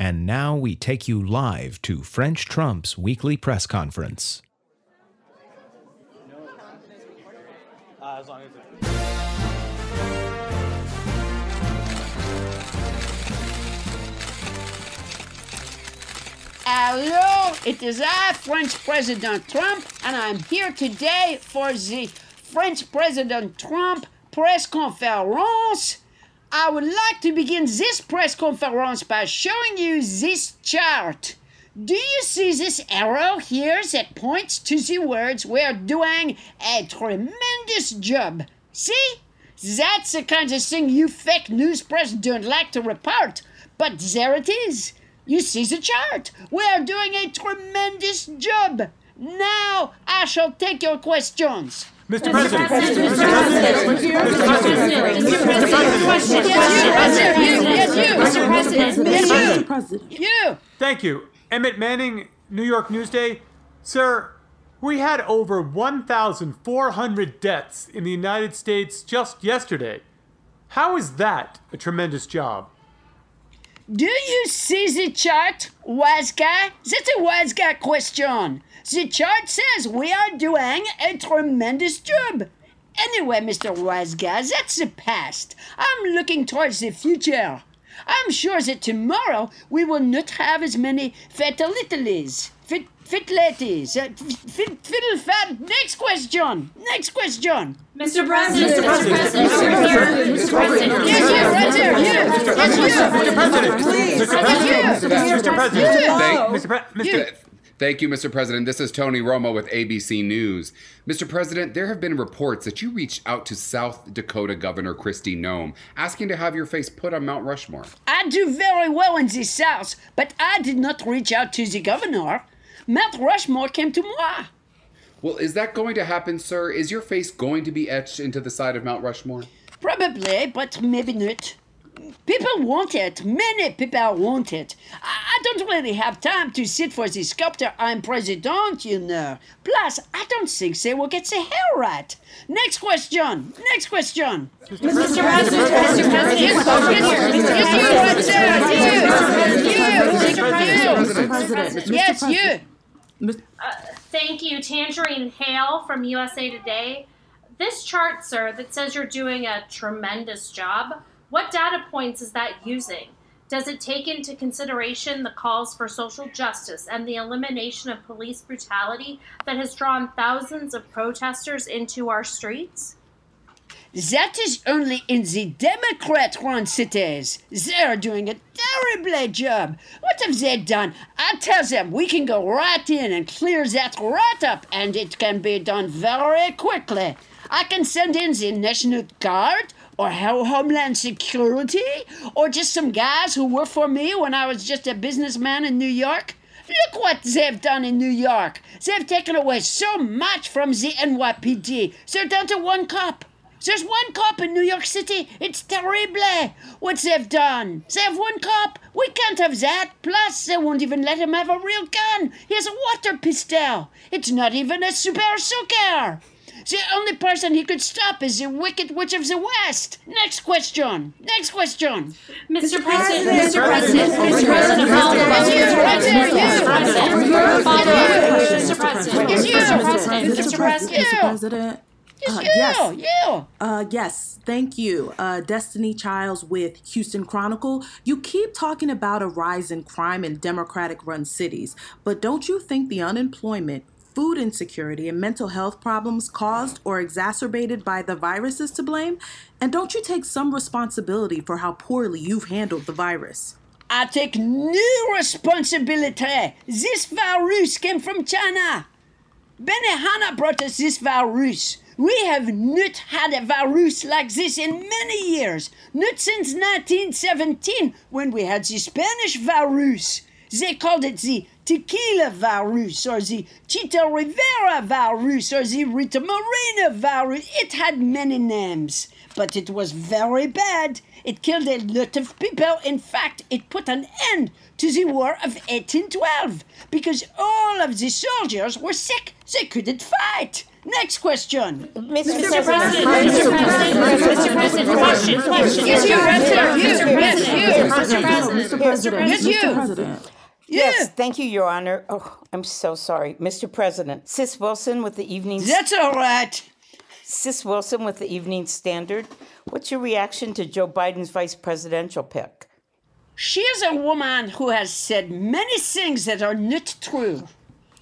And now we take you live to French Trump's weekly press conference. Hello, it is I, French President Trump, and I'm here today for the French President Trump press conference. I would like to begin this press conference by showing you this chart. Do you see this arrow here that points to the words we're doing a tremendous job? See? That's the kind of thing you fake news press don't like to report, but there it is. You see the chart. We are doing a tremendous job. Now I shall take your questions. Mr. President, Yes, you. You. thank you. Emmett Manning, New York Newsday. Sir, we had over 1,400 deaths in the United States just yesterday. How is that a tremendous job? Do you see the chart, guy? That's a guy question. The chart says we are doing a tremendous job. Anyway, Mr. Guy, that's the past. I'm looking towards the future. I'm sure that tomorrow we will not have as many fatalities. Fit, fitleties. Uh, fit, fiddle fat. Next question. Next question. Mr. President, Mr. President, Mr. President, Yes, you, right there, you. Yes, Mr. President, Mr. President, you. Mr. President, Thank, Mr. Pre- Mr. You. Thank you, Mr. President. This is Tony Romo with ABC News. Mr. President, there have been reports that you reached out to South Dakota Governor Kristi Noem asking to have your face put on Mount Rushmore. I do very well in the South, but I did not reach out to the governor. Mount Rushmore came to moi. Well, is that going to happen, sir? Is your face going to be etched into the side of Mount Rushmore? Probably, but maybe not. People want it. Many people want it. I I don't really have time to sit for the sculptor I'm president, you know. Plus, I don't think they will get the hair right. Next question. Next question. Mr. President, Mr. President, Yes, you, right. You. You. Mr. President. Yes, you. Thank you, Tangerine Hale from USA Today. This chart, sir, that says you're doing a tremendous job, what data points is that using? Does it take into consideration the calls for social justice and the elimination of police brutality that has drawn thousands of protesters into our streets? That is only in the Democrat run cities. They're doing a terrible job. What have they done? I tell them we can go right in and clear that right up, and it can be done very quickly. I can send in the National Guard or Ho- Homeland Security or just some guys who worked for me when I was just a businessman in New York. Look what they've done in New York. They've taken away so much from the NYPD. They're down to one cop. There's one cop in New York City. It's terrible what they've done. They have one cop. We can't have that. Plus, they won't even let him have a real gun. He has a water pistol. It's not even a super soaker. The only person he could stop is the Wicked Witch of the West. Next question. Next question. Mr. President, Mr. President, Mr. President, follow You, right there, you. Mr. President, Mr. President, Mr. President. Mr. President. Mr. President. It's Uh, you. yes. You. Uh, yes, thank you. Uh, Destiny Childs with Houston Chronicle. You keep talking about a rise in crime in Democratic run cities, but don't you think the unemployment, food insecurity, and mental health problems caused or exacerbated by the virus is to blame? And don't you take some responsibility for how poorly you've handled the virus? I take no responsibility. This virus came from China. Benihana brought us this virus. We have not had a virus like this in many years. Not since 1917 when we had the Spanish virus. They called it the tequila virus or the Chita Rivera virus or the Rita Moreno virus. It had many names. but it was very bad. It killed a lot of people. In fact, it put an end to the War of 1812 because all of the soldiers were sick. They couldn't fight. Next question. Mr. Mr. President, Mr. President, Mr. President, question, question. Yes, you, right there, you, Mr. yes, President, you. Mr. President, Mr. President, Yes, Mr. you. President. Yes, thank you, Your Honor. Oh, I'm so sorry. Mr. President, Sis Wilson with the Evening That's all right. Sis Wilson with the Evening Standard. What's your reaction to Joe Biden's vice presidential pick? She is a woman who has said many things that are not true.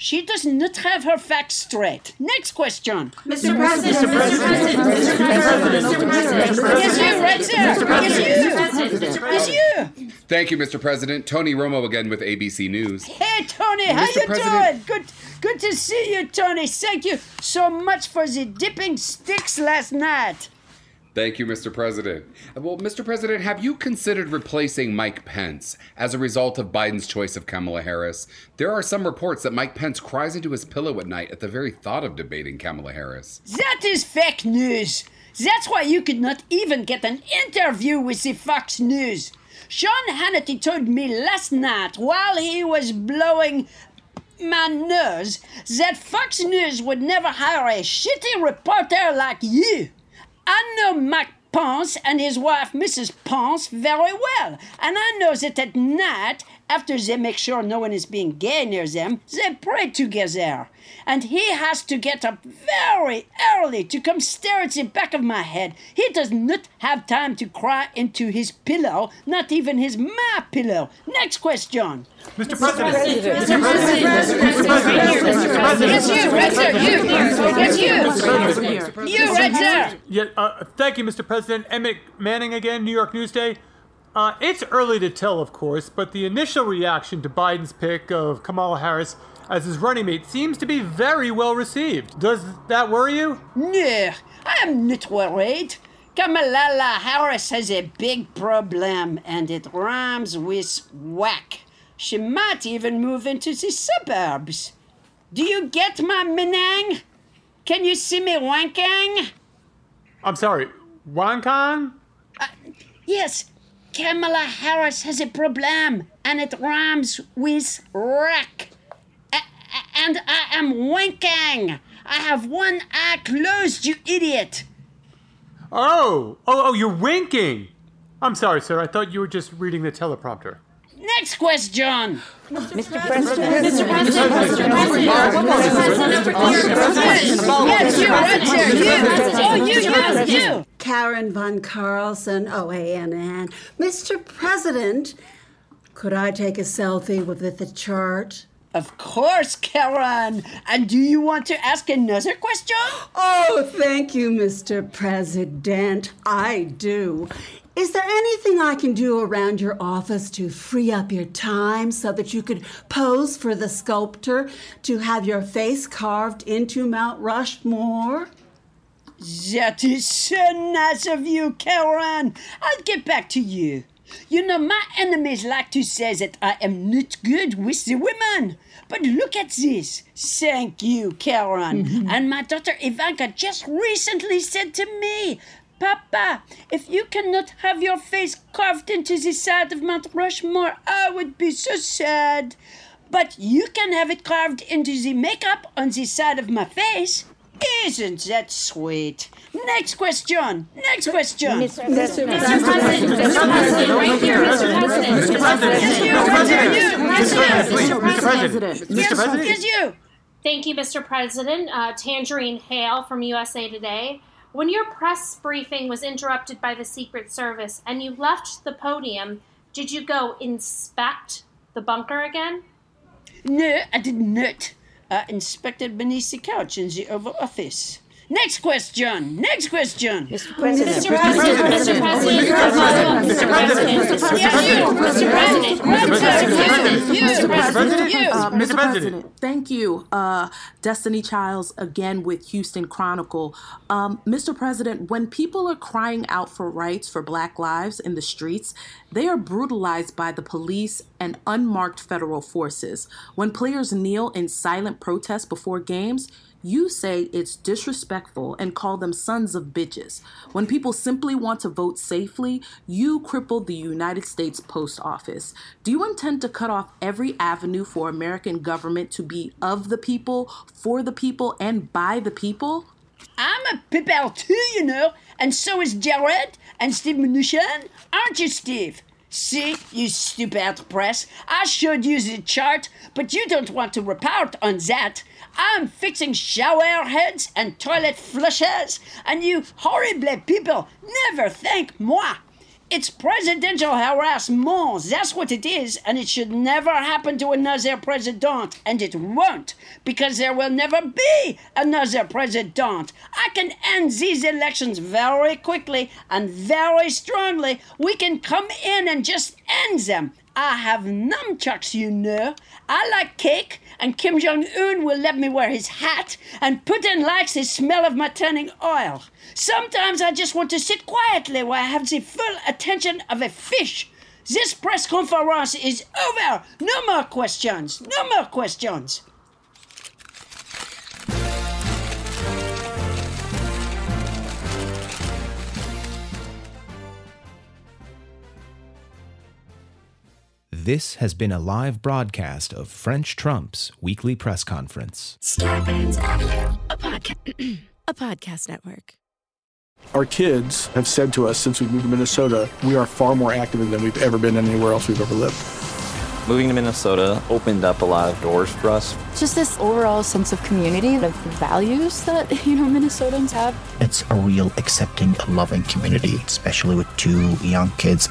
She does not have her facts straight. Next question. Mr. President, Mr. President, Mr. President, Mr. President, Yes, you, right there. Yes, Mr. you. President, Yes, you. Thank you, Mr. President. Tony Romo again with ABC News. Hey, Tony, how Mr. you President- doing? Good, good to see you, Tony. Thank you so much for the dipping sticks last night. Thank you, Mr. President. Well, Mr. President, have you considered replacing Mike Pence as a result of Biden's choice of Kamala Harris? There are some reports that Mike Pence cries into his pillow at night at the very thought of debating Kamala Harris. That is fake news. That's why you could not even get an interview with the Fox News. Sean Hannity told me last night while he was blowing my nose that Fox News would never hire a shitty reporter like you. I know Mac Ponce and his wife, Mrs. Ponce, very well. And I know that at night, after they make sure no one is being gay near them, they pray together. And he has to get up very early to come stare at the back of my head. He does not have time to cry into his pillow, not even his my pillow. Next question. Mr. President. Mr. President, Mr. President, Yes, you, right there, you. Yes, you. You, right there. Yeah, uh, thank you, Mr. President. Emmett Manning again, New York Newsday. Uh, it's early to tell, of course, but the initial reaction to Biden's pick of Kamala Harris as his running mate seems to be very well received. Does that worry you? No, I am not worried. Kamala Harris has a big problem, and it rhymes with whack. She might even move into the suburbs. Do you get my meaning? Can you see me wanking? I'm sorry, Wankang? Yes, Kamala Harris has a problem, and it rhymes with wreck. A- a- and I am wanking. I have one eye closed, you idiot. Oh, oh, oh, you're winking. I'm sorry, sir. I thought you were just reading the teleprompter. Next question. Mr. President, Mr. President, Mr. President, Mr. President, Yes, you right there. You. Oh, you, you, you. Karen von Carlson, OANN. Mr. President, could I take a selfie with the chart? Of course, Karen. And do you want to ask another question? Oh, thank you, Mr. President. I do. Is there anything I can do around your office to free up your time so that you could pose for the sculptor to have your face carved into Mount Rushmore? That is so nice of you, Karen. I'll get back to you. You know, my enemies like to say that I am not good with the women. But look at this. Thank you, Karen. Mm-hmm. And my daughter Ivanka just recently said to me, Papa, if you cannot have your face carved into the side of Mount Rushmore, I would be so sad. But you can have it carved into the makeup on the side of my face. Isn't that sweet? Next question. Next question. Mr. President, Mr. President, right here, Mr. President. Mr. President, you, Mr. President, you, you, Mr. President, please, Mr. Mr. President, President. Mr. Yes, President. yes, you. Thank you, Mr. President. Uh, Tangerine Hale from USA Today. When your press briefing was interrupted by the Secret Service and you left the podium, did you go inspect the bunker again? No, I did not. I inspected beneath the couch in the Oval Office. Next question. Next question. Mr. President, Mr. President, Mr. President, Mr. President, Mr. President, Mr. President, Right there, you, you, Mr. President. Uh, Mr. Mr. President. President, thank you. Uh, Destiny Childs again with Houston Chronicle. Um, Mr. President, when people are crying out for rights for Black lives in the streets, they are brutalized by the police and unmarked federal forces. When players kneel in silent protest before games, you say it's disrespectful and call them sons of bitches. When people simply want to vote safely, you cripple the United States Post Office. Do you intend to cut off every avenue for American government to be of the people, for the people, and by the people? I'm a people too, you know, and so is Jared and Steve Mnuchin. Aren't you, Steve? See, you stupid press, I showed you the chart, but you don't want to report on that. I'm fixing shower heads and toilet flushes, and you horrible people never thank moi. It's presidential harassment. That's what it is, and it should never happen to another president, and it won't, because there will never be another president. I can end these elections very quickly and very strongly. We can come in and just end them. I have nunchucks, you know. I like cake, and Kim Jong Un will let me wear his hat, and Putin likes the smell of my turning oil. Sometimes I just want to sit quietly where I have the full attention of a fish. This press conference is over. No more questions. No more questions. This has been a live broadcast of French Trump's weekly press conference. Starburns Audio, a, podca- a podcast network. Our kids have said to us since we moved to Minnesota, we are far more active than we've ever been anywhere else we've ever lived. Moving to Minnesota opened up a lot of doors for us. Just this overall sense of community, of values that, you know, Minnesotans have. It's a real accepting, loving community, especially with two young kids.